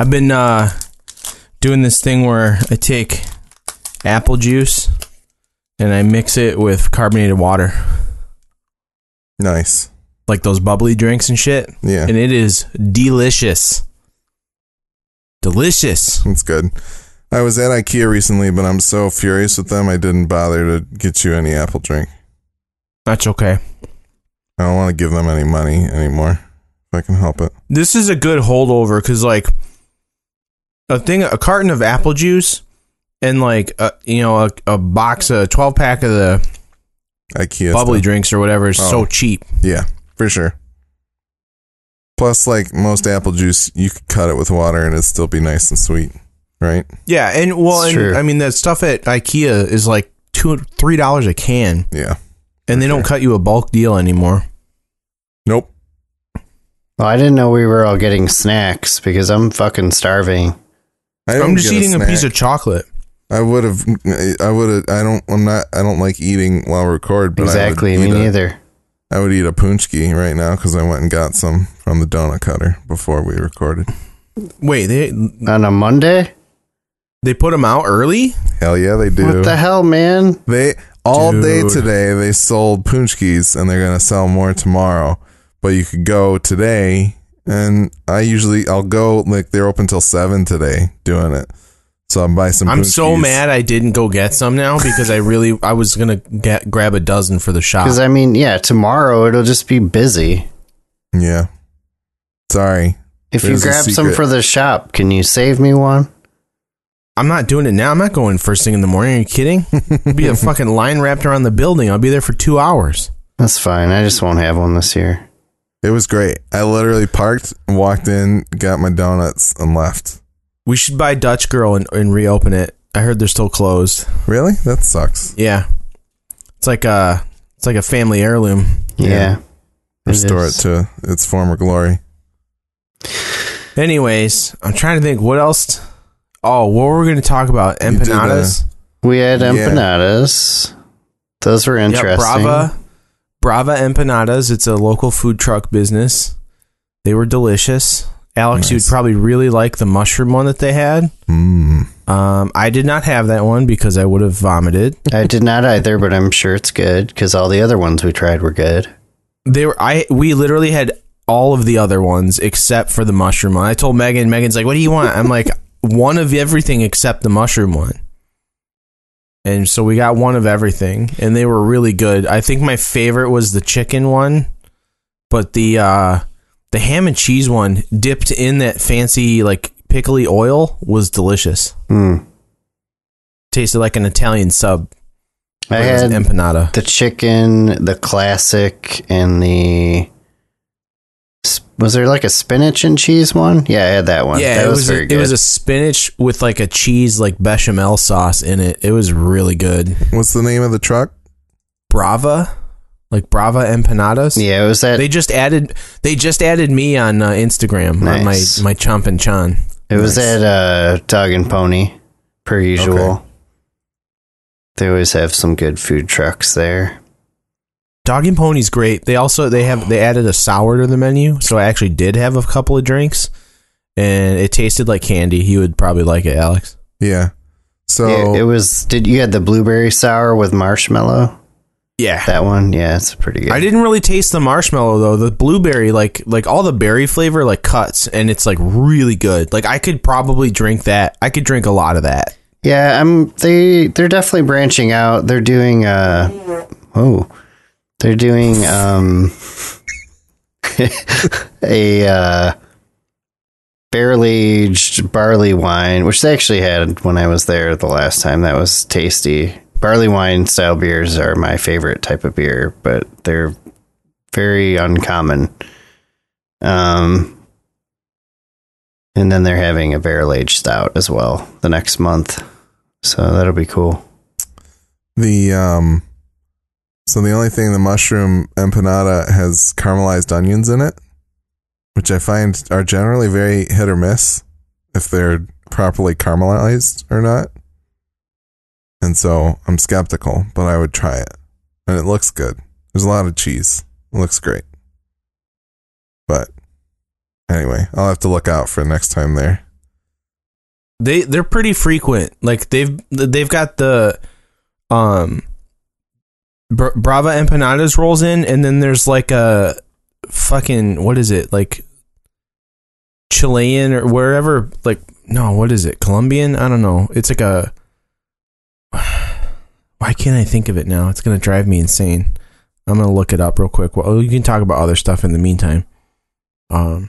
I've been uh, doing this thing where I take apple juice and I mix it with carbonated water, Nice. like those bubbly drinks and shit. Yeah, And it is delicious. Delicious. that's good. I was at IKEA recently, but I'm so furious with them, I didn't bother to get you any apple drink. That's okay. I don't want to give them any money anymore if I can help it. This is a good holdover because, like, a thing, a carton of apple juice and, like, a, you know, a, a box, a 12 pack of the IKEA bubbly stuff. drinks or whatever is Oh. so cheap. Yeah, for sure. Plus, like most apple juice, you could cut it with water and it'd still be nice and sweet, right? Yeah. And, well, and. I mean, that stuff at IKEA is like two, $3 a can. Yeah. And they don't cut you a bulk deal anymore. Nope. Well, I didn't know we were all getting snacks because I'm fucking starving. I I'm just eating a, snack. piece of chocolate. I would have. I would have. I don't. I'm not. I don't like eating while we record. But exactly, I me a- neither. I would eat a paczki right now because I went and got some from the donut cutter before we recorded. Wait, they On a Monday? they put them out early? Hell yeah, they do. What the hell, man? They all day today they sold paczkis and they're gonna sell more tomorrow. But you could go today, and I usually I'll go like they're open till seven today doing it. So I'll buy some. I'm so paczkis. mad I didn't go get some now because I really I was gonna get grab a dozen for the shop. Because I mean, yeah, tomorrow it'll just be busy. Yeah. Sorry. If There's you grab some for the shop, can you save me one? I'm not doing it now. I'm not going first thing in the morning. Are you kidding? There'll be a fucking line wrapped around the building. I'll be there for two hours. That's fine. I just won't have one this year. It was great. I literally parked, walked in, got my donuts, and left. We should buy Dutch Girl and, and reopen it. I heard they're still closed. Really? That sucks. Yeah, it's like a it's like a family heirloom. Yeah. Yeah. Restore it to its former glory. Anyways, I'm trying to think what else. Oh, what were we going to talk about? You did, uh, Empanadas. We had Yeah. empanadas. Those were Yeah, interesting. Brava, Brava Empanadas. It's a local food truck business. They were delicious. Alex, you'd probably really like the mushroom one that they had. Mm. Um, I did not have that one because I would have vomited. I did not either, but I'm sure it's good because all the other ones we tried were good. They were I we literally had all of the other ones except for the mushroom one. I told Megan, Megan's like, "What do you want?" I'm like, "One of everything except the mushroom one." And so we got one of everything, and they were really good. I think my favorite was the chicken one, but the uh the ham and cheese one dipped in that fancy like pickly oil was delicious. Mm. Tasted like an Italian sub. I had empanada. the chicken, the classic, and the. Was there like a spinach and cheese one? Yeah, I had that one. Yeah, that it was, was very a, good. it was a spinach with like a cheese like bechamel sauce in it. It was really good. What's the name of the truck? Brava, like Brava empanadas. yeah, it was that. They just added they just added me on uh, Instagram Nice. on my my chomp and chon. it was Nice. at uh, Dog and Pony, per usual. Okay. They always have some good food trucks there. Dog and Pony's great. They also they have they added a sour to the menu, so I actually did have a couple of drinks, and it tasted like candy. You would probably like it, Alex. Yeah. So it, it was. Did you had the blueberry sour with marshmallow? Yeah. That one, yeah, it's pretty good. I didn't really taste the marshmallow though. The blueberry, like like all the berry flavor, like cuts, and it's like really good. Like I could probably drink that. I could drink a lot of that. Yeah, I'm they they're definitely branching out. They're doing uh oh. They're doing um a uh barrel aged barley wine, which they actually had when I was there the last time. That was tasty. Barley wine style beers are my favorite type of beer, but they're very uncommon. Um and then they're having a barrel aged stout as well the next month. So that'll be cool. the um so the only thing the mushroom empanada has caramelized onions in it, which I find are generally very hit or miss if they're properly caramelized or not. And so I'm skeptical, but I would try it. And it looks good. There's a lot of cheese. It looks great. But anyway, I'll have to look out for next time there. they they're pretty frequent. Like they've they've got the um Bra- Brava empanadas rolls in, and then there's like a fucking what is it? Like Chilean or wherever like no what is it? Colombian? I don't know. It's like a why can't I think of it now? It's gonna drive me insane. I'm gonna look it up real quick. Well you can talk about other stuff in the meantime. Um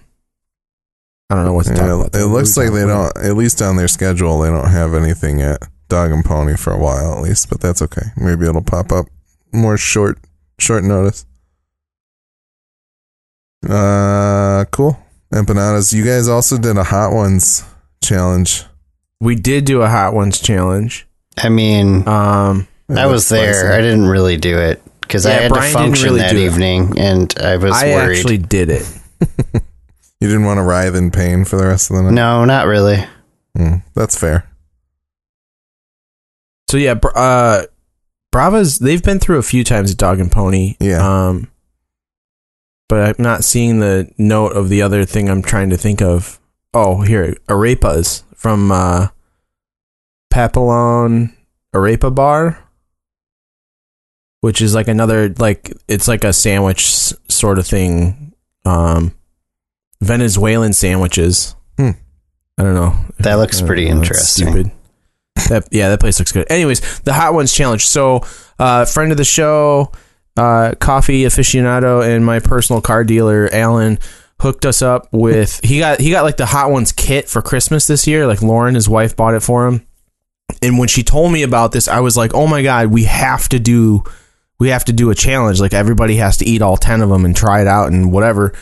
I don't know what to talk Yeah, about. it looks like they talking don't, at least on their schedule, they don't have anything at Dog and Pony for a while at least, but that's okay. Maybe it'll pop up more short, short notice. Uh, cool. Empanadas. You guys also did a Hot Ones challenge. we did do a hot ones challenge I mean, um I was there. I didn't really do it because I had Brian to function really that do it. evening, and I was I worried. actually did it You didn't want to writhe in pain for the rest of the night? no, not really. Hmm, that's fair. So yeah, uh, Brava's they've been through a few times at Dog and Pony. Yeah. Um, but I'm not seeing the note of the other thing I'm trying to think of. Oh, here, arepas from uh, Papillon Arepa Bar, which is like another like it's like a sandwich s- sort of thing. Um, Venezuelan sandwiches. Hmm. I don't know. That looks pretty know, interesting. Stupid. That yeah, that place looks good. Anyways, the Hot Ones challenge. So, uh, friend of the show, uh, coffee aficionado, and my personal car dealer, Alan, hooked us up with. He got he got like the Hot Ones kit for Christmas this year. Like Lauren, his wife, bought it for him. And when she told me about this, I was like, "Oh my god, we have to do, we have to do a challenge. Like everybody has to eat all ten of them and try it out and whatever."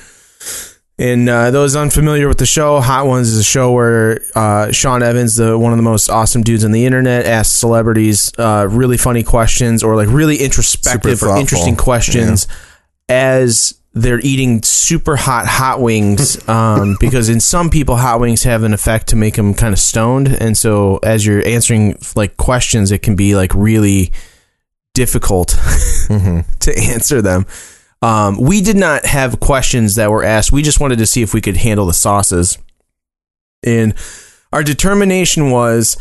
And uh, those unfamiliar with the show, Hot Ones is a show where uh, Sean Evans, the one of the most awesome dudes on the internet, asks celebrities uh, really funny questions or like really introspective or interesting questions as they're eating super hot hot wings. Um, because in some people, hot wings have an effect to make them kind of stoned, and so as you're answering like questions, it can be like really difficult to answer them. Um, we did not have questions that were asked. We just wanted to see if we could handle the sauces. And our determination was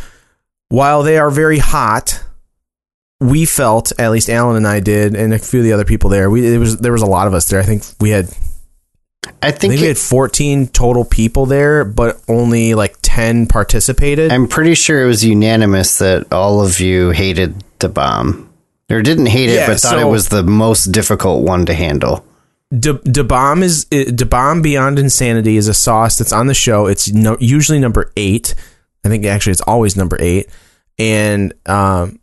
while they are very hot, we felt, at least Alan and I did, and a few of the other people there, we it was there was a lot of us there. I think we had I I think, think we had 14 total people there, but only like 10 participated. I'm pretty sure it was unanimous that all of you hated the bomb, or didn't hate it, Yeah, but thought so- it was the most difficult one to handle. Da Da Bomb is Da Bomb Beyond Insanity is a sauce that's on the show. It's no, usually number eight. I think actually it's always number eight. And um,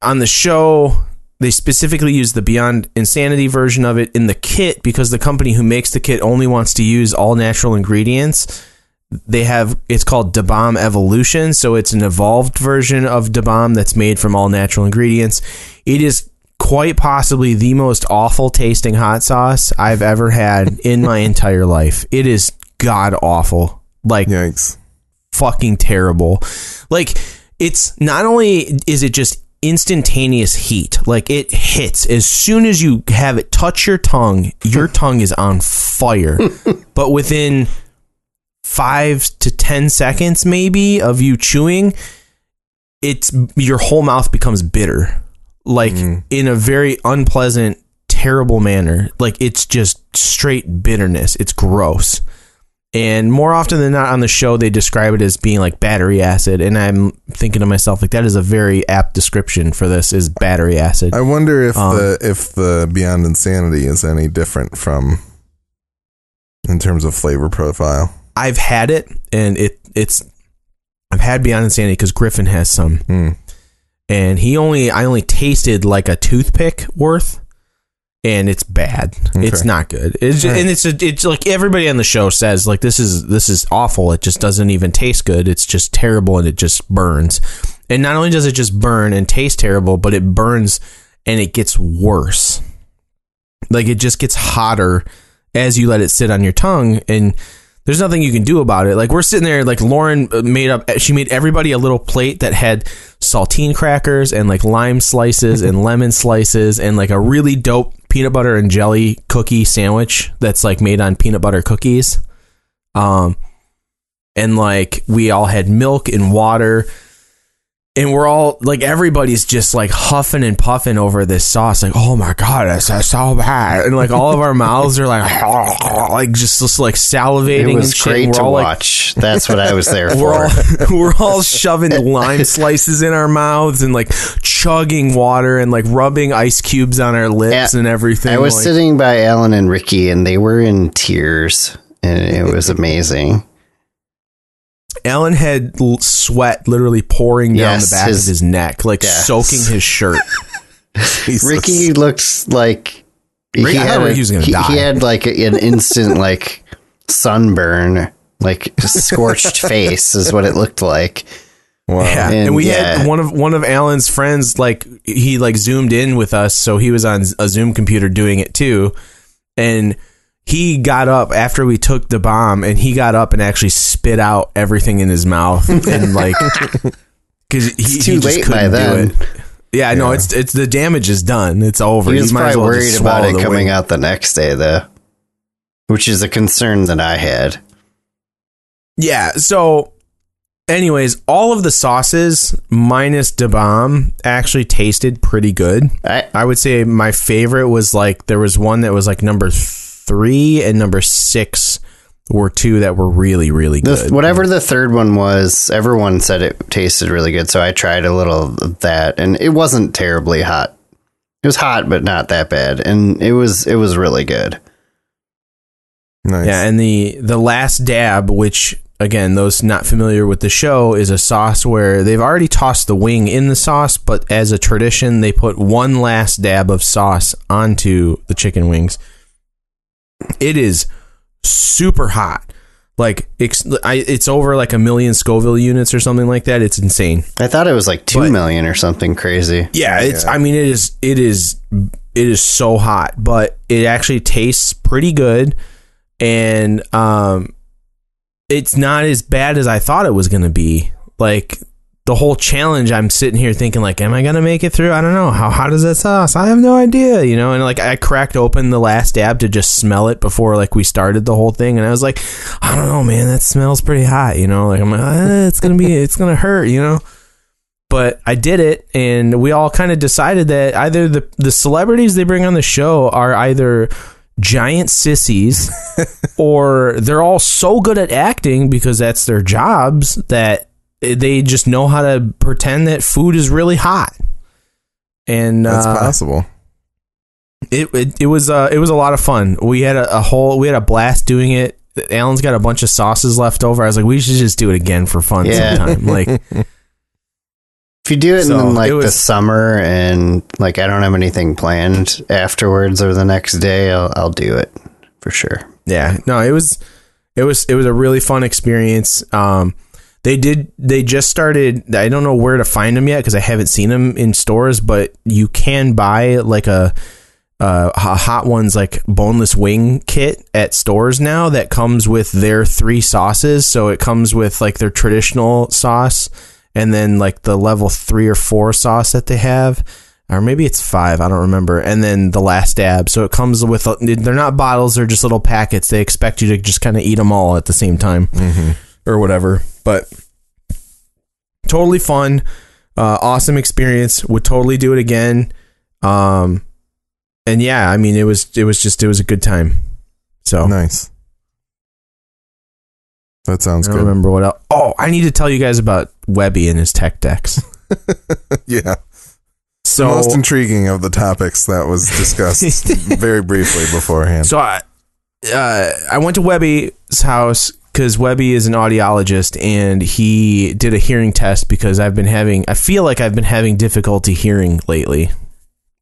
on the show, they specifically use the Beyond Insanity version of it in the kit because the company who makes the kit only wants to use all natural ingredients. They have it's called Da Bomb Evolution, so it's an evolved version of Da Bomb that's made from all natural ingredients. It is quite possibly the most awful tasting hot sauce I've ever had in my entire life. It is god awful. Like Yikes. fucking terrible. Like it's not only is it just instantaneous heat, like it hits as soon as you have it touch your tongue, your tongue is on fire. but within 5 to 10 seconds maybe of you chewing, it's your whole mouth becomes bitter. Like in a very unpleasant terrible manner. Like it's just straight bitterness. It's gross. And more often than not on the show, they describe it as being like battery acid. And I'm thinking to myself, like, that is a very apt description for this is battery acid. I wonder if Um, the if the Beyond Insanity is any different from in terms of flavor profile. I've had it and it it's, I've had Beyond Insanity because Griffin has some. Hmm. And he only, I only tasted like a toothpick worth. And it's bad. It's not good. It's Alright. and it's a, it's like everybody on the show says like this is this is awful. It just doesn't even taste good. It's just terrible and it just burns. And not only does it just burn and taste terrible, but it burns and it gets worse. Like it just gets hotter as you let it sit on your tongue and there's nothing you can do about it. Like we're sitting there, like Lauren uh, made up, she made everybody a little plate that had saltine crackers and like lime slices and lemon slices and like a really dope peanut butter and jelly cookie sandwich that's like made on peanut butter cookies. Um, and like we all had milk and water and we're all like everybody's just like huffing and puffing over this sauce like oh my god is so bad and like all of our mouths are like like just, just like salivating It was great We're to all, like, watch. That's what I was there we're for. all we're all shoving lime slices in our mouths and like chugging water and like rubbing ice cubes on our lips Yeah, and everything I was like, sitting by Alan and Ricky, and they were in tears, and it was amazing. Alan had l- sweat literally pouring down Yes, the back his- of his neck, like Yes. soaking his shirt. Ricky looks like Rick- I thought Ricky was gonna he, die. he had like an instant like sunburn, like scorched face is what it looked like. Wow. Yeah, and, And, we yeah. had one of one of Alan's friends like he like zoomed in with us, so he was on a Zoom computer doing it too, and he got up after we took the bomb, and he got up and actually spit out everything in his mouth, and like because he, It's too he late by couldn't then. do it. Yeah, no, it's it's the damage is done. It's over. He was might probably well worried about it coming wing. out the next day, though, which is a concern that I had. Yeah. So, anyways, all of the sauces minus the bomb actually tasted pretty good. I I would say my favorite was like there was one that was like number three and number six were two that were really really the, good. whatever the third one was, everyone said it tasted really good, so I tried a little of that, and it wasn't terribly hot. It was hot, but not that bad, and it was it was really good. Nice. Yeah, and the the last dab, which again, those not familiar with the show, is a sauce where they've already tossed the wing in the sauce, but as a tradition, they put one last dab of sauce onto the chicken wings. It is super hot. Like it's, I, it's over like a million Scoville units or something like that. It's insane. I thought it was like two But- million or something crazy. Yeah, it's. Yeah. I mean, it is. It is. It is so hot, but it actually tastes pretty good, and um, it's not as bad as I thought it was going to be. Like the whole challenge, I'm sitting here thinking, like, am I to make it through? I don't know. How hot is that sauce? I have no idea. You know, and like I cracked open the last dab to just smell it before like we started the whole thing, and I was like, I don't know, man, that smells pretty hot. You know, like I'm like, "Ah, it's gonna be, it's gonna hurt. You know but I did it, and we all kind of decided that either the the celebrities they bring on the show are either giant sissies, or they're all so good at acting because that's their jobs that they just know how to pretend that food is really hot. And That's uh, possible. it, it it was uh it was a lot of fun. We had a, a whole we had a blast doing it. Alan's got a bunch of sauces left over. I was like, we should just do it again for fun Yeah. sometime. Like, If you do it So, in like it the summer and like I don't have anything planned afterwards or the next day, I'll, I'll do it for sure. yeah no it was it was it was a really fun experience um they did they just started i don't know where to find them yet because i haven't seen them in stores but you can buy like a uh, a hot ones like boneless wing kit at stores now that comes with their three sauces so it comes with like their traditional sauce and then like the level three or four sauce that they have or maybe it's five. I don't remember. And then the last dab. So it comes with. They're not bottles. They're just little packets. They expect you to just kind of eat them all at the same time, or whatever. But totally fun, uh, awesome experience. Would totally do it again. Um, and yeah, I mean, it was it was just it was a good time. So Nice. That sounds I don't good. remember what else. Oh, I need to tell you guys about Webby and his tech decks. Yeah. So most intriguing of the topics that was discussed very briefly beforehand. So I, uh, I went to Webby's house because Webby is an audiologist and he did a hearing test because I've been having, I feel like I've been having difficulty hearing lately.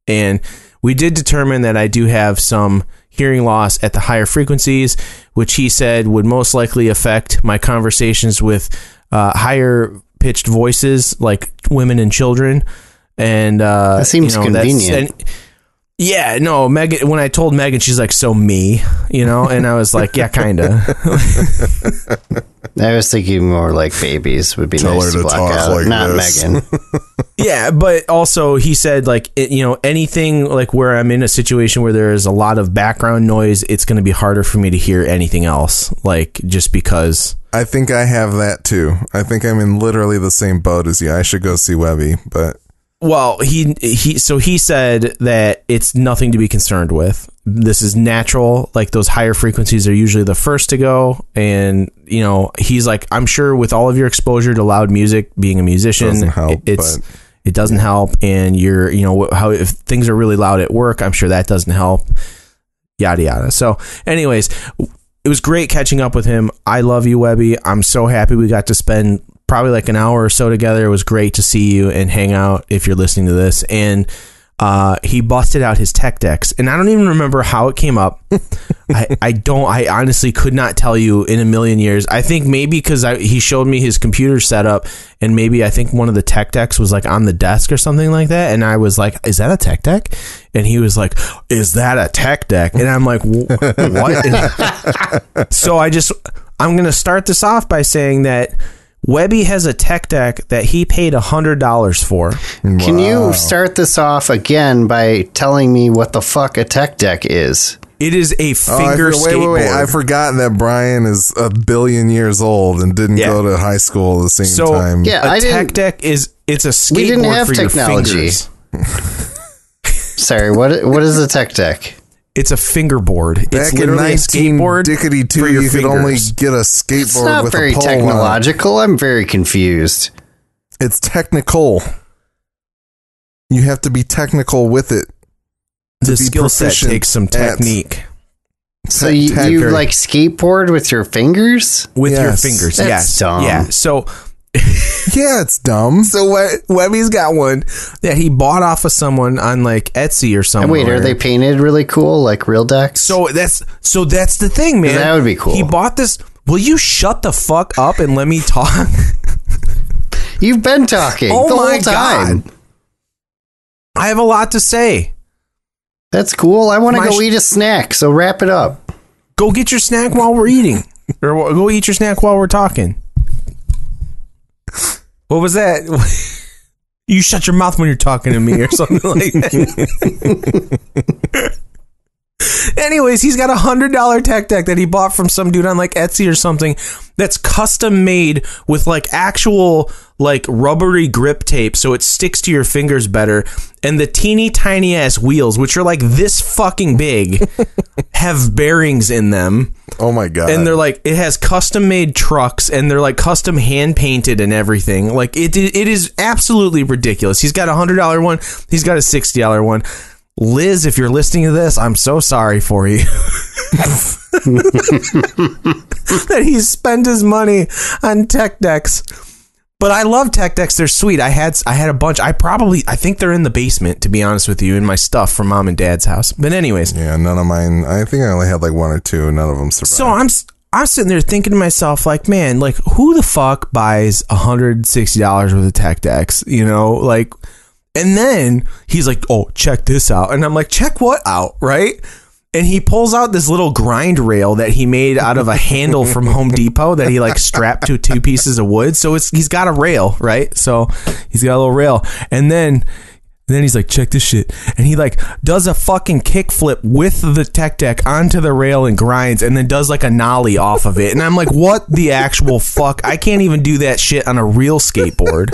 And we did determine that I do have some hearing loss at the higher frequencies, which he said would most likely affect my conversations with uh, higher pitched voices like women and children. And uh, That seems that's- convenient. and- Yeah, no, Megan. When I told Megan, she's like, "So me," you know, and I was like, "Yeah, kinda." I was thinking more like babies would be Tell nice her to to block talk out. like Not this. Megan. yeah, but also he said like, it, you know, anything like where I'm in a situation where there is a lot of background noise, it's going to be harder for me to hear anything else. Like just because. I think I have that too. I think I'm in literally the same boat as you. I should go see Webby, but Well, he he so he said that it's nothing to be concerned with. This is natural. Like those higher frequencies are usually the first to go, and you know he's like, I'm sure with all of your exposure to loud music, being a musician, Doesn't help, it- it's but- it doesn't help. And you're you know how if things are really loud at work, I'm sure that doesn't help. Yada yada. So, anyways, it was great catching up with him. I love you, Webby. I'm so happy we got to spend probably like an hour or so together. It was great to see you and hang out if you're listening to this. And uh, he busted out his tech decks, and I don't even remember how it came up. I, I don't. I honestly could not tell you in a million years. I think maybe because he showed me his computer setup, and maybe I think one of the tech decks was like on the desk or something like that. And I was like, "Is that a tech deck?" And he was like, "Is that a tech deck?" And I'm like, "What?" so I just I'm gonna start this off by saying that Webby has a tech deck that he paid a hundred dollars for. Can Wow. you start this off again by telling me what the fuck a tech deck is? It is a Oh, I finger for- wait, wait, wait! skateboard. I forgot that Brian is a billion years old and didn't Yeah. go to high school at the same So time. Yeah, a I tech didn't. deck is it's a skateboard We didn't have for technology. your fingers. Sorry, what what is a tech deck? It's a fingerboard. it's Back in literally a 19 skateboard. Dickety for two, your you could only get a It's skateboard not with very a pole on it. technological. I'm very confused. It's technical. You have to be technical with it. the skill set takes some at- technique So you, you like skateboard with your fingers? with your fingers. That's yes, dumb. yeah. So Yeah, it's dumb. so We- Webby's got one that he bought off of someone on like Etsy or something. wait, are they painted really cool, like real decks? So that's so that's the thing, man. That would be cool. He bought this. Will you shut the fuck up and let me talk? You've been talking Oh the my whole time. God. I have a lot to say. That's cool. I want to go sh- eat a snack. So wrap it up. Go get your snack while we're eating, or go eat your snack while we're talking. What was that? You shut your mouth when you're talking to me, or something like that. Anyways, he's got a hundred dollar tech deck that he bought from some dude on like Etsy or something that's custom made with like actual like rubbery grip tape so it sticks to your fingers better. And the teeny tiny ass wheels, which are like this fucking big, have bearings in them. Oh my god! And they're like, it has custom made trucks and they're like custom hand painted and everything. Like it, it is absolutely ridiculous. He's got a hundred dollar one. He's got a sixty dollar one. Liz, if you're listening to this, I'm so sorry for you. that he spent his money on tech decks. But I love tech decks. They're sweet. I had I had a bunch. I probably I think they're in the basement to be honest with you in my stuff from mom and dad's house. But anyways, yeah, none of mine. I think I only had like one or two. None of them survived. so I'm I'm sitting there thinking to myself, like, man, like who the fuck buys hundred sixty dollars worth of tech decks? You know, like, and then he's like, oh, check this out, and I'm like, check what out, right? And he pulls out this little grind rail that he made out of a handle from Home Depot that he like strapped to two pieces of wood. So it's he's got a rail, right? So he's got a little rail, and then then he's like, check this shit. And he like does a fucking kickflip with the tech deck onto the rail and grinds and then does like a nollie off of it. And I'm like, what the actual fuck? I can't even do that shit on a real skateboard.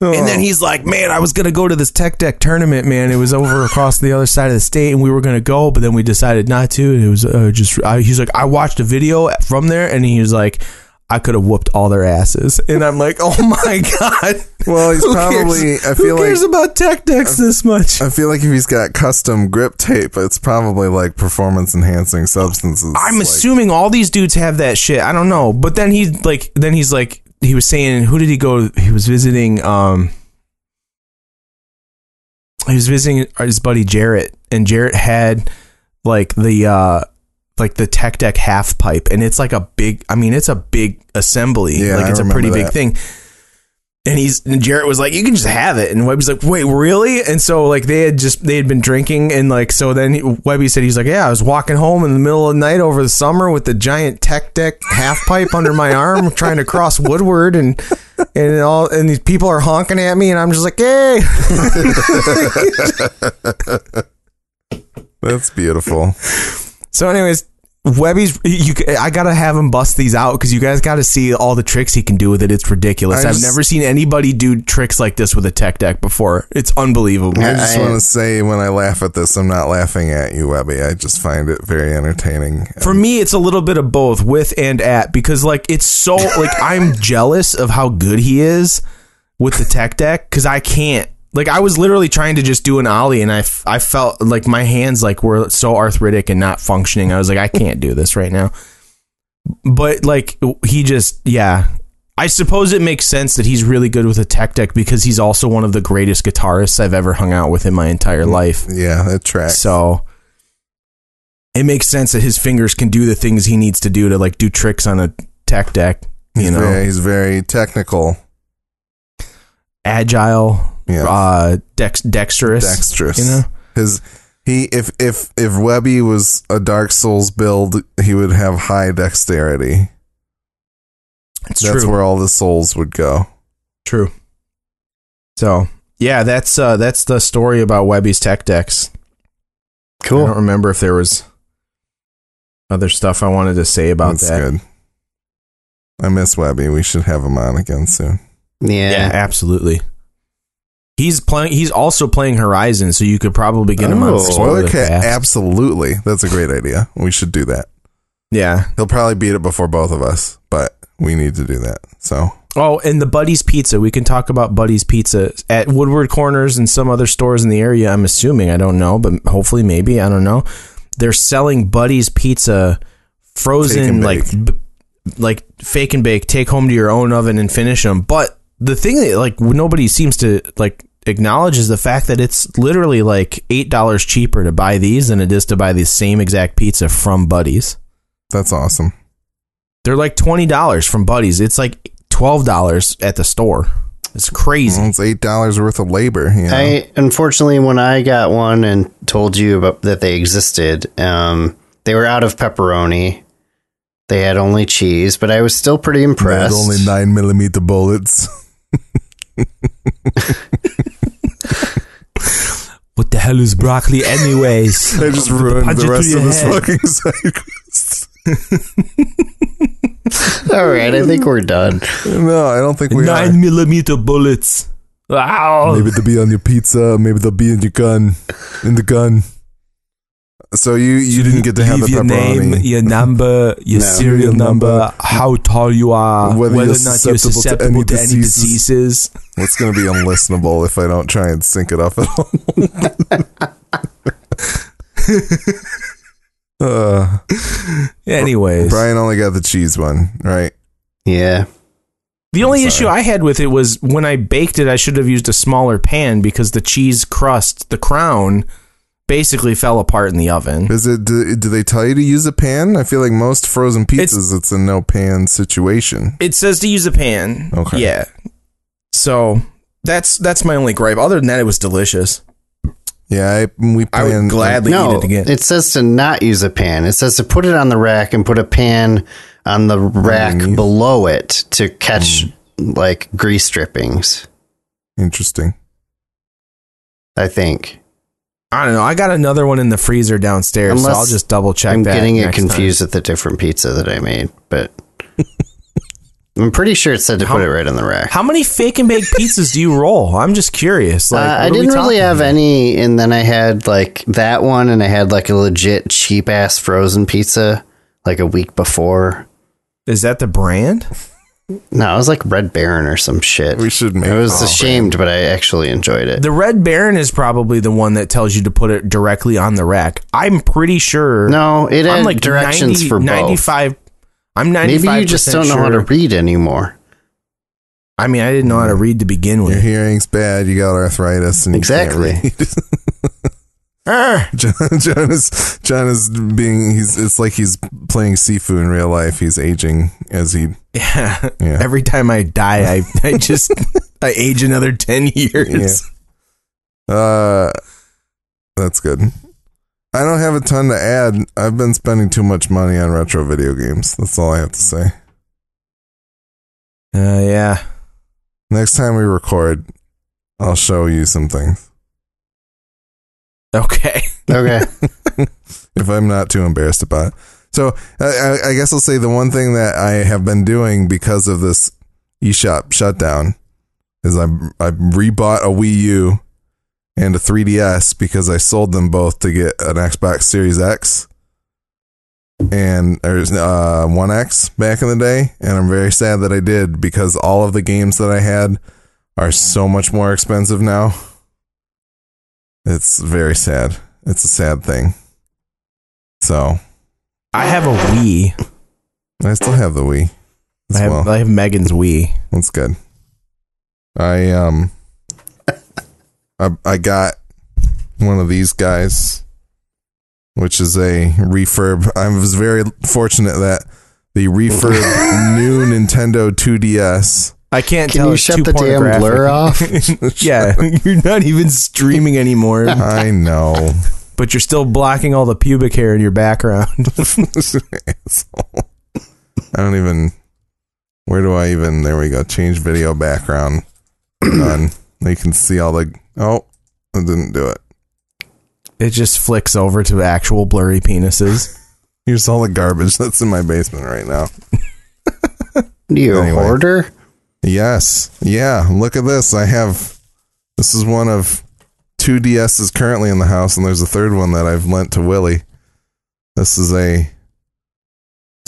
And then he's like, man, I was going to go to this tech deck tournament, man. It was over across the other side of the state and we were going to go, but then we decided not to. And it was uh, just, I, he's like, I watched a video from there and he was like, I could have whooped all their asses. And I'm like, oh my God. Well, he's probably. cares? I feel like Who cares like. about tech decks this much? I feel like if he's got custom grip tape, it's probably like performance enhancing substances. I'm Like, assuming all these dudes have that shit. I don't know. But then he like then he's like he was saying who did he go he was visiting um he was visiting his buddy Jarrett and Jarrett had like the uh like the tech deck half pipe and it's like a big I mean it's a big assembly. Yeah, like it's a pretty remember big thing. And he's and Jarrett was like, "You can just have it." And Webby's like, "Wait, really?" And so like they had just they had been drinking and like so then he, Webby said he's like, "Yeah, I was walking home in the middle of the night over the summer with the giant tech deck half pipe under my arm, trying to cross Woodward and and all and these people are honking at me and I'm just like, hey." That's beautiful. So, anyways, Webby's you. I gotta have him bust these out because you guys got to see all the tricks he can do with it. It's ridiculous. I I've never seen anybody do tricks like this with a tech deck before. It's unbelievable. I just want to say when I laugh at this, I'm not laughing at you, Webby. I just find it very entertaining. For me, it's a little bit of both, with and at, because like it's so like I'm jealous of how good he is with the tech deck because I can't. Like I was literally trying to just do an ollie, and I, f- I felt like my hands like were so arthritic and not functioning. I was like, I can't do this right now. But like he just, yeah. I suppose it makes sense that he's really good with a tech deck because he's also one of the greatest guitarists I've ever hung out with in my entire life. Yeah, that tracks. So it makes sense that his fingers can do the things he needs to do to like do tricks on a tech deck. You he's know, very, he's very technical. agile, Yeah, uh, dex- dexterous, dexterous. You know, His he if if if Webby was a Dark Souls build, he would have high dexterity. it's That's true. where all the souls would go. True. So yeah, that's uh, that's the story about Webby's tech decks. Cool. I don't remember if there was other stuff I wanted to say about That's that. good. I miss Webby. We should have him on again soon. Yeah. Yeah, absolutely. He's playing. He's also playing Horizon, so you could probably get him on Oh. spoiler Spoiler cat, cast. absolutely. That's a great idea. We should do that. Yeah. He'll probably beat it before both of us, but we need to do that. So Oh, and the Buddy's Pizza. We can talk about Buddy's Pizza at Woodward Corners and some other stores in the area. I'm assuming. I don't know, but hopefully, maybe. I don't know. They're selling Buddy's Pizza frozen, like b- like fake and bake. Take home to your own oven and finish them. But the thing that like nobody seems to like acknowledge is the fact that it's literally like eight dollars cheaper to buy these than it is to buy the same exact pizza from Buddies. that's awesome. They're like twenty dollars from Buddies. It's like twelve dollars at the store. It's crazy. Well, it's eight dollars worth of labor. You know? I unfortunately, when I got one and told you about that they existed, um, they were out of pepperoni. They had only cheese, but I was still pretty They had impressed. only nine millimeter bullets. What the hell is broccoli, anyways? I just ruined punch the rest of this head. fucking side quest. All right, I think we're done. No, I don't think we Nine are. millimeter bullets. Wow. Maybe they'll be on your pizza. Maybe they'll be in your gun. In the gun. So you you didn't get to have the Leave your pepperoni. name, your number, your No. serial Serial number, number, how tall you are, whether whether, you're or not you're susceptible to any to any diseases. It's going to be unlistenable if I don't try and sync it up at all. uh, Anyways, Brian only got the cheese one, right? Yeah, the only issue. I had with it was when I baked it, I should have used a smaller pan because the cheese crust, the crown, basically fell apart in the oven. Is it? Do, do they tell you to use a pan? I feel like most frozen pizzas, it's, a no pan situation. It says to use a pan. Okay. Yeah. So that's that's my only gripe. Other than that, it was delicious. Yeah, I, we I would planned. Uh, gladly eat no, it again. it says to not use a pan. It says to put it on the rack and put a pan on the rack Underneath. below it to catch hmm. like grease drippings. Interesting. I think I don't know. I got another one in the freezer downstairs, so I'll just double check I'm getting it next time. confused with the different pizza that I made, but I'm pretty sure it said to How- put it right on the rack. How many fake and bake pizzas do you roll? I'm just curious. Like, Uh, I didn't really have here? any, and then I had like that one, and I had like a legit cheap ass frozen pizza like a week before. Is that the brand? No, it was like Red Baron or some shit. We should make. I was oh, ashamed, but I actually enjoyed it. The Red Baron is probably the one that tells you to put it directly on the rack. I'm pretty sure. no, it had I'm like directions 90 for both. 95. I'm 95. Maybe you just don't know how to read anymore. I mean, I didn't know how to read to begin with. Your hearing's bad. You got arthritis, and Exactly. read. Arr! John, John is John is being he's it's like he's playing Sifu in real life. He's aging as he Yeah. Yeah. Every time I die, I, I just I age another ten years. uh that's good. I don't have a ton to add. I've been spending too much money on retro video games. That's all I have to say. Uh, yeah. Next time we record, I'll show you some things. Okay. Okay. if I'm not too embarrassed about it. So I, I- guess I'll say the one thing that I have been doing because of this eShop shutdown is I I rebought a Wii U and a 3DS because I sold them both to get an Xbox Series X and there's uh, One X back in the day, and I'm very sad that I did because all of the games that I had are so much more expensive now. It's very sad. It's a sad thing. So I have a Wii. I still have the Wii I have well. I have Megan's Wii. That's good. I um I I got one of these guys which is a refurb. I was very fortunate that the refurb new Nintendo 2DS I can't Can tell. you it's shut too the damn blur off? yeah, you're not even streaming anymore, I know. but you're still blocking all the pubic hair in your background. Asshole. I don't even where do I even there we go. Change video background. Done. You can see all the oh I didn't do it. it just flicks over to actual blurry penises. Here's all the garbage that's in my basement right now. You a Anyway. hoarder? Yes. Yeah. Look at this. I have this is one of two DSs currently in the house, and there's a third one that I've lent to Willie. This is a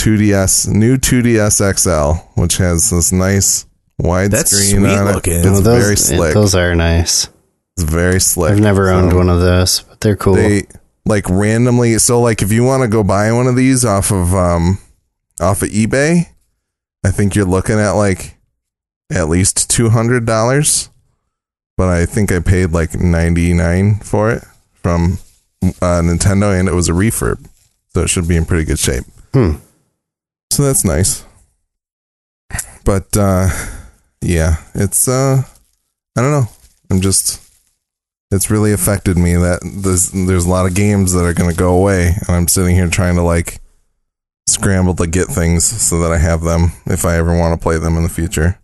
2DS, new 2DS XL, which has this nice widescreen That's sweet on it. looking. It's Oh, those, very slick. Those are nice. it's very slick. I've never owned So one of those, but they're cool. They like randomly. So like, if you want to go buy one of these off of um off of eBay, I think you're looking at like at least two hundred dollars. But I think I paid like ninety nine for it from uh, Nintendo, and it was a refurb, so it should be in pretty good shape. Hmm. So that's nice. But uh yeah, it's uh I don't know. I'm just it's really affected me that there's there's a lot of games that are going to go away and I'm sitting here trying to like scramble to get things so that I have them if I ever want to play them in the future.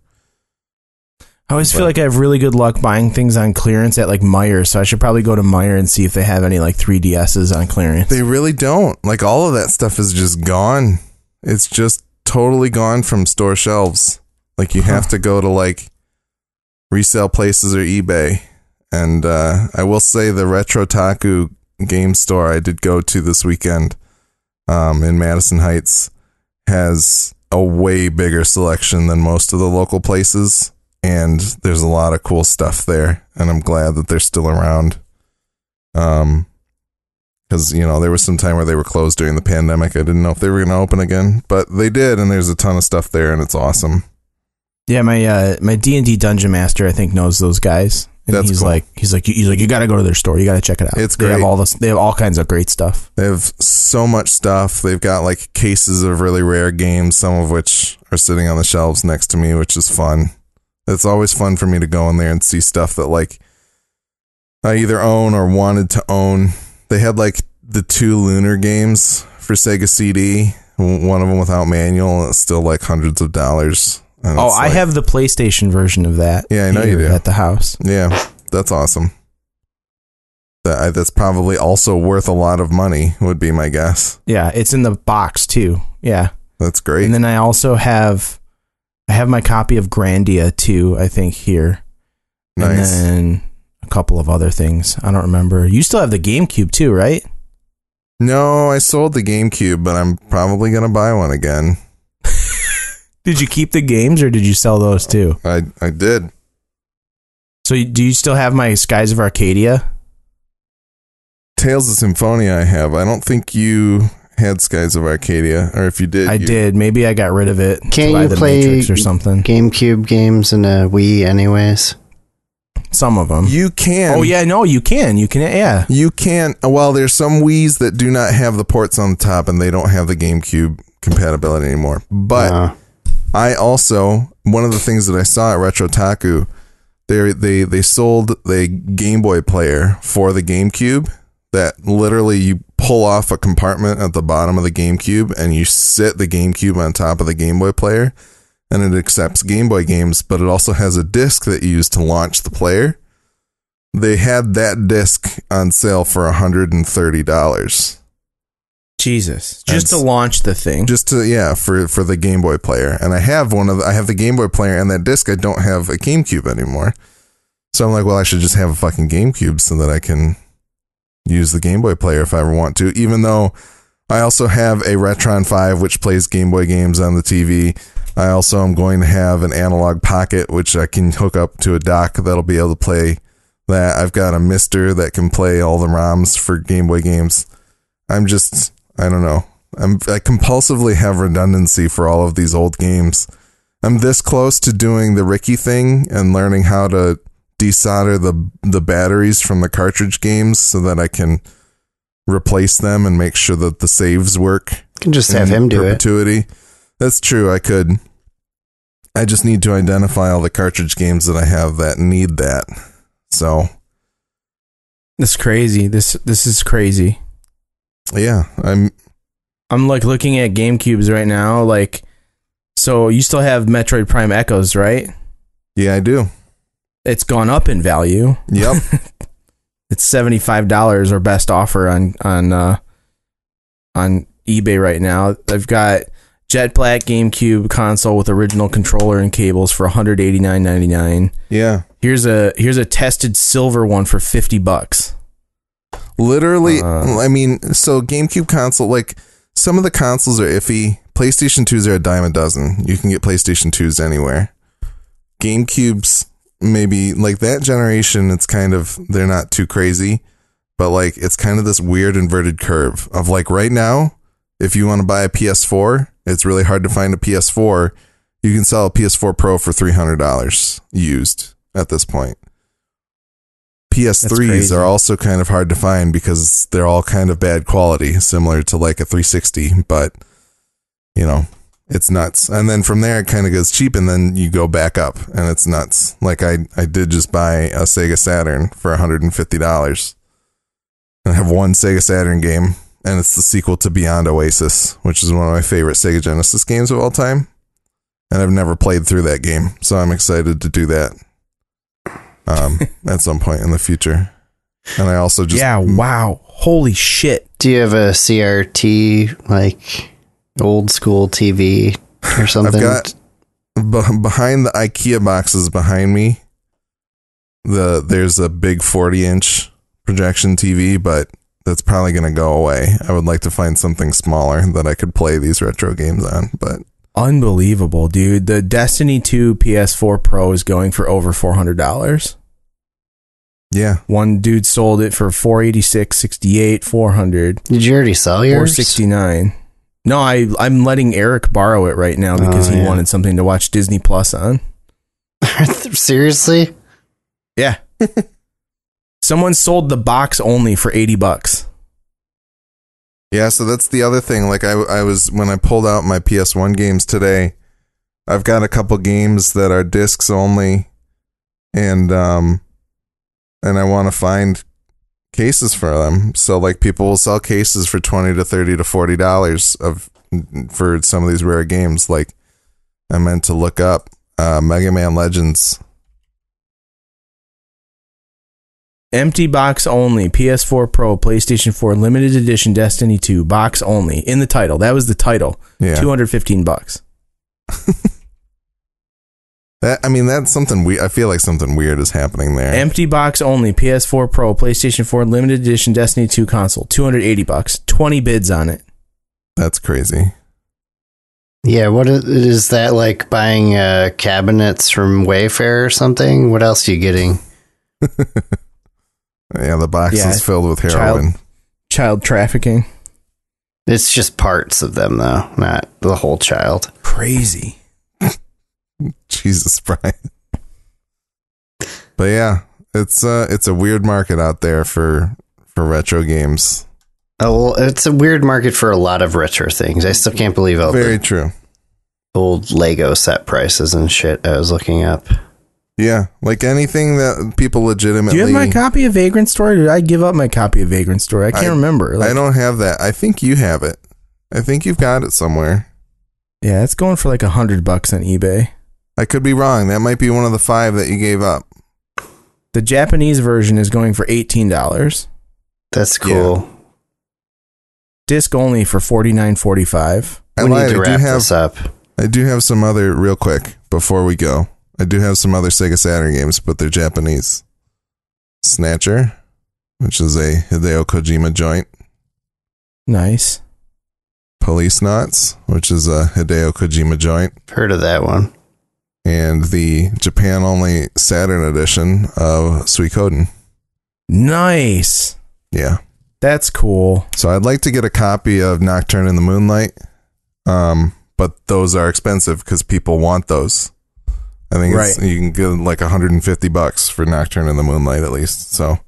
I always feel like I have really good luck buying things on clearance at like Meijer, so I should probably go to Meijer and see if they have any like 3DSs on clearance. They really don't. Like all of that stuff is just gone. It's just totally gone from store shelves. Like you have to go to like resale places or eBay. And uh, I will say the Retro Taku game store I did go to this weekend um, in Madison Heights has a way bigger selection than most of the local places. And there's a lot of cool stuff there. And I'm glad that they're still around. Um, because you know there was some time where they were closed during the pandemic. I didn't know if they were going to open again, but they did, and there's a ton of stuff there, and it's awesome. Yeah, my uh, my D and D dungeon master I think knows those guys. And That's he's cool. like he's like he's like you got to go to their store. You got to check it out. It's They have great. all this. They have all kinds of great stuff. They have so much stuff. They've got like cases of really rare games, some of which are sitting on the shelves next to me, which is fun. It's always fun for me to go in there and see stuff that like I either own or wanted to own. They had like the two Lunar games for Sega CD, one of them without manual, and it's still like hundreds of dollars. Oh, I like- have the PlayStation version of that. Yeah, I know you do. at the house. Yeah, that's awesome. That that's probably also worth a lot of money. Would be my guess. Yeah, it's in the box too. Yeah, That's great. and then I also have I have my copy of Grandia too. I think here, nice. and then a couple of other things. I don't remember. You still have the GameCube too, right? No, I sold the GameCube, but I'm probably gonna buy one again. Did you keep the games or did you sell those too? I I did. So do you still have my Skies of Arcadia? Tales of Symphonia. I have. I don't think you had Skies of Arcadia, or if you did, I you- did. Maybe I got rid of it. Can't you the play Matrix or something? GameCube games in a Wii, anyways. Some of them. You can. oh yeah, no, you can. You can. Yeah. You can. Well, there's some Wii's that do not have the ports on the top, and they don't have the GameCube compatibility anymore. But Uh, I also one of the things that I saw at Retro Taku, they they they sold the Game Boy player for the GameCube that literally you pull off a compartment at the bottom of the GameCube and you sit the GameCube on top of the Game Boy player and it accepts Game Boy games, but it also has a disc that you use to launch the player. They had that disc on sale for $130 Jesus. Just to launch the thing. just to yeah for for the Game Boy player, and I have one of the, I have the Game Boy player and that disc. I don't have a GameCube anymore, so I'm like, well, I should just have a fucking GameCube so that I can use the Game Boy player if I ever want to. Even though I also have a Retron Five which plays Game Boy games on the TV. I also am going to have an Analogue Pocket which I can hook up to a dock that'll be able to play that. I've got a MiSTer that can play all the ROMs for Game Boy games. I'm just I don't know. I'm I compulsively have redundancy for all of these old games. I'm this close to doing the Ricky thing and learning how to desolder the the batteries from the cartridge games so that I can replace them and make sure that the saves work. you can just have in him do it. perpetuity. That's true. I could. I just need to identify all the cartridge games that I have that need that. So This crazy. This this is crazy. yeah, I'm I'm like looking at GameCubes right now. Like, so you still have Metroid Prime Echoes, right? yeah I do. It's gone up in value. Yep. It's seventy five dollars or best offer on on uh, on eBay right now. I've got Jet Black GameCube console with original controller and cables for one hundred eighty nine ninety nine. yeah. Here's a here's a tested silver one for fifty bucks. Literally, Uh. I mean, so GameCube console, like some of the consoles are iffy. PlayStation 2s are a dime a dozen. You can get PlayStation 2s anywhere. GameCubes, maybe like that generation, it's kind of, they're not too crazy, but like it's kind of this weird inverted curve of like right now, if you want to buy a PS4, it's really hard to find a PS4. You can sell a PS4 Pro for $300 used at this point. PS3s are also kind of hard to find because they're all kind of bad quality, similar to like a 360, but you know, it's nuts. And then from there it kind of goes cheap and then you go back up and it's nuts. Like I I did just buy a Sega Saturn for $150. And I have one Sega Saturn game and it's the sequel to Beyond Oasis, which is one of my favorite Sega Genesis games of all time. And I've never played through that game, so I'm excited to do that um, at some point in the future. And I also just yeah, wow. Holy shit. Do you have a CRT like old school TV or something? got- Be- behind the IKEA boxes behind me, the there's a big 40 inch projection TV, but that's probably going to go away. I would like to find something smaller that I could play these retro games on, but Unbelievable, dude. The Destiny 2 PS4 Pro is going for over $400. yeah, One dude sold it for 486, 68, 400, Did you already sell yours? 469. No, I I'm letting Eric borrow it right now because Oh, he yeah. wanted something to watch Disney Plus on. Seriously? Yeah. Someone sold the box only for 80 bucks. Yeah, so that's the other thing. Like I, I was when I pulled out my PS1 games today, I've got a couple games that are discs only, and um, and I want to find cases for them. So like people will sell cases for twenty to thirty to forty dollars of for some of these rare games. Like I meant to look up uh, Mega Man Legends. Empty box only. PS4 Pro, PlayStation 4 limited edition Destiny 2 box only in the title. That was the title. Yeah, 215 bucks. that I mean that's something we. I feel like something weird is happening there. Empty box only. PS4 Pro, PlayStation 4 limited edition Destiny 2 console. 280 bucks. 20 bids on it. that's crazy. Yeah, what is, is that like buying uh, cabinets from Wayfair or something? What else are you getting? Yeah, the box Yeah, is filled with child- heroin. Child trafficking. It's just parts of them though, not the whole child. Crazy. Jesus, Brian. But yeah, It's uh it's a weird market out there for for retro games. Oh, well, it's a weird market for a lot of retro things. I still can't believe all Very the true. old Lego set prices and shit I was looking up. Yeah, like anything that people legitimately. Do legitimately. you have my copy of Vagrant Story? Did I give up my copy of Vagrant Story? I can't I- remember. Like, I don't have that. I think you have it. I think you've got it somewhere. yeah, it's going for like a hundred bucks on eBay. I could be wrong. That might be one of the five that you gave up. The Japanese version is going for eighteen dollars. That's cool. Disc only for forty nine forty five. I we lied. need to I do wrap have. this up. I do have some other real quick before we go. I do have some other Sega Saturn games, but they're Japanese. Snatcher, which is a Hideo Kojima joint. Nice. Policenauts, which is a Hideo Kojima joint. Heard of that one? And the Japan only Saturn edition of Suikoden. Nice. Yeah. That's cool. So I'd like to get a copy of Nocturne in the Moonlight. Um, but those are expensive because people want those. I think it's, Right. you can get like 150 bucks for Nocturne in the Moonlight at least. So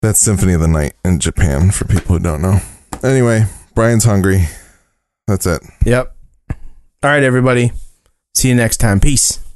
that's Symphony of the Night in Japan for people who don't know. Anyway, Brian's hungry. That's it. Yep. All right, everybody. See you next time. Peace.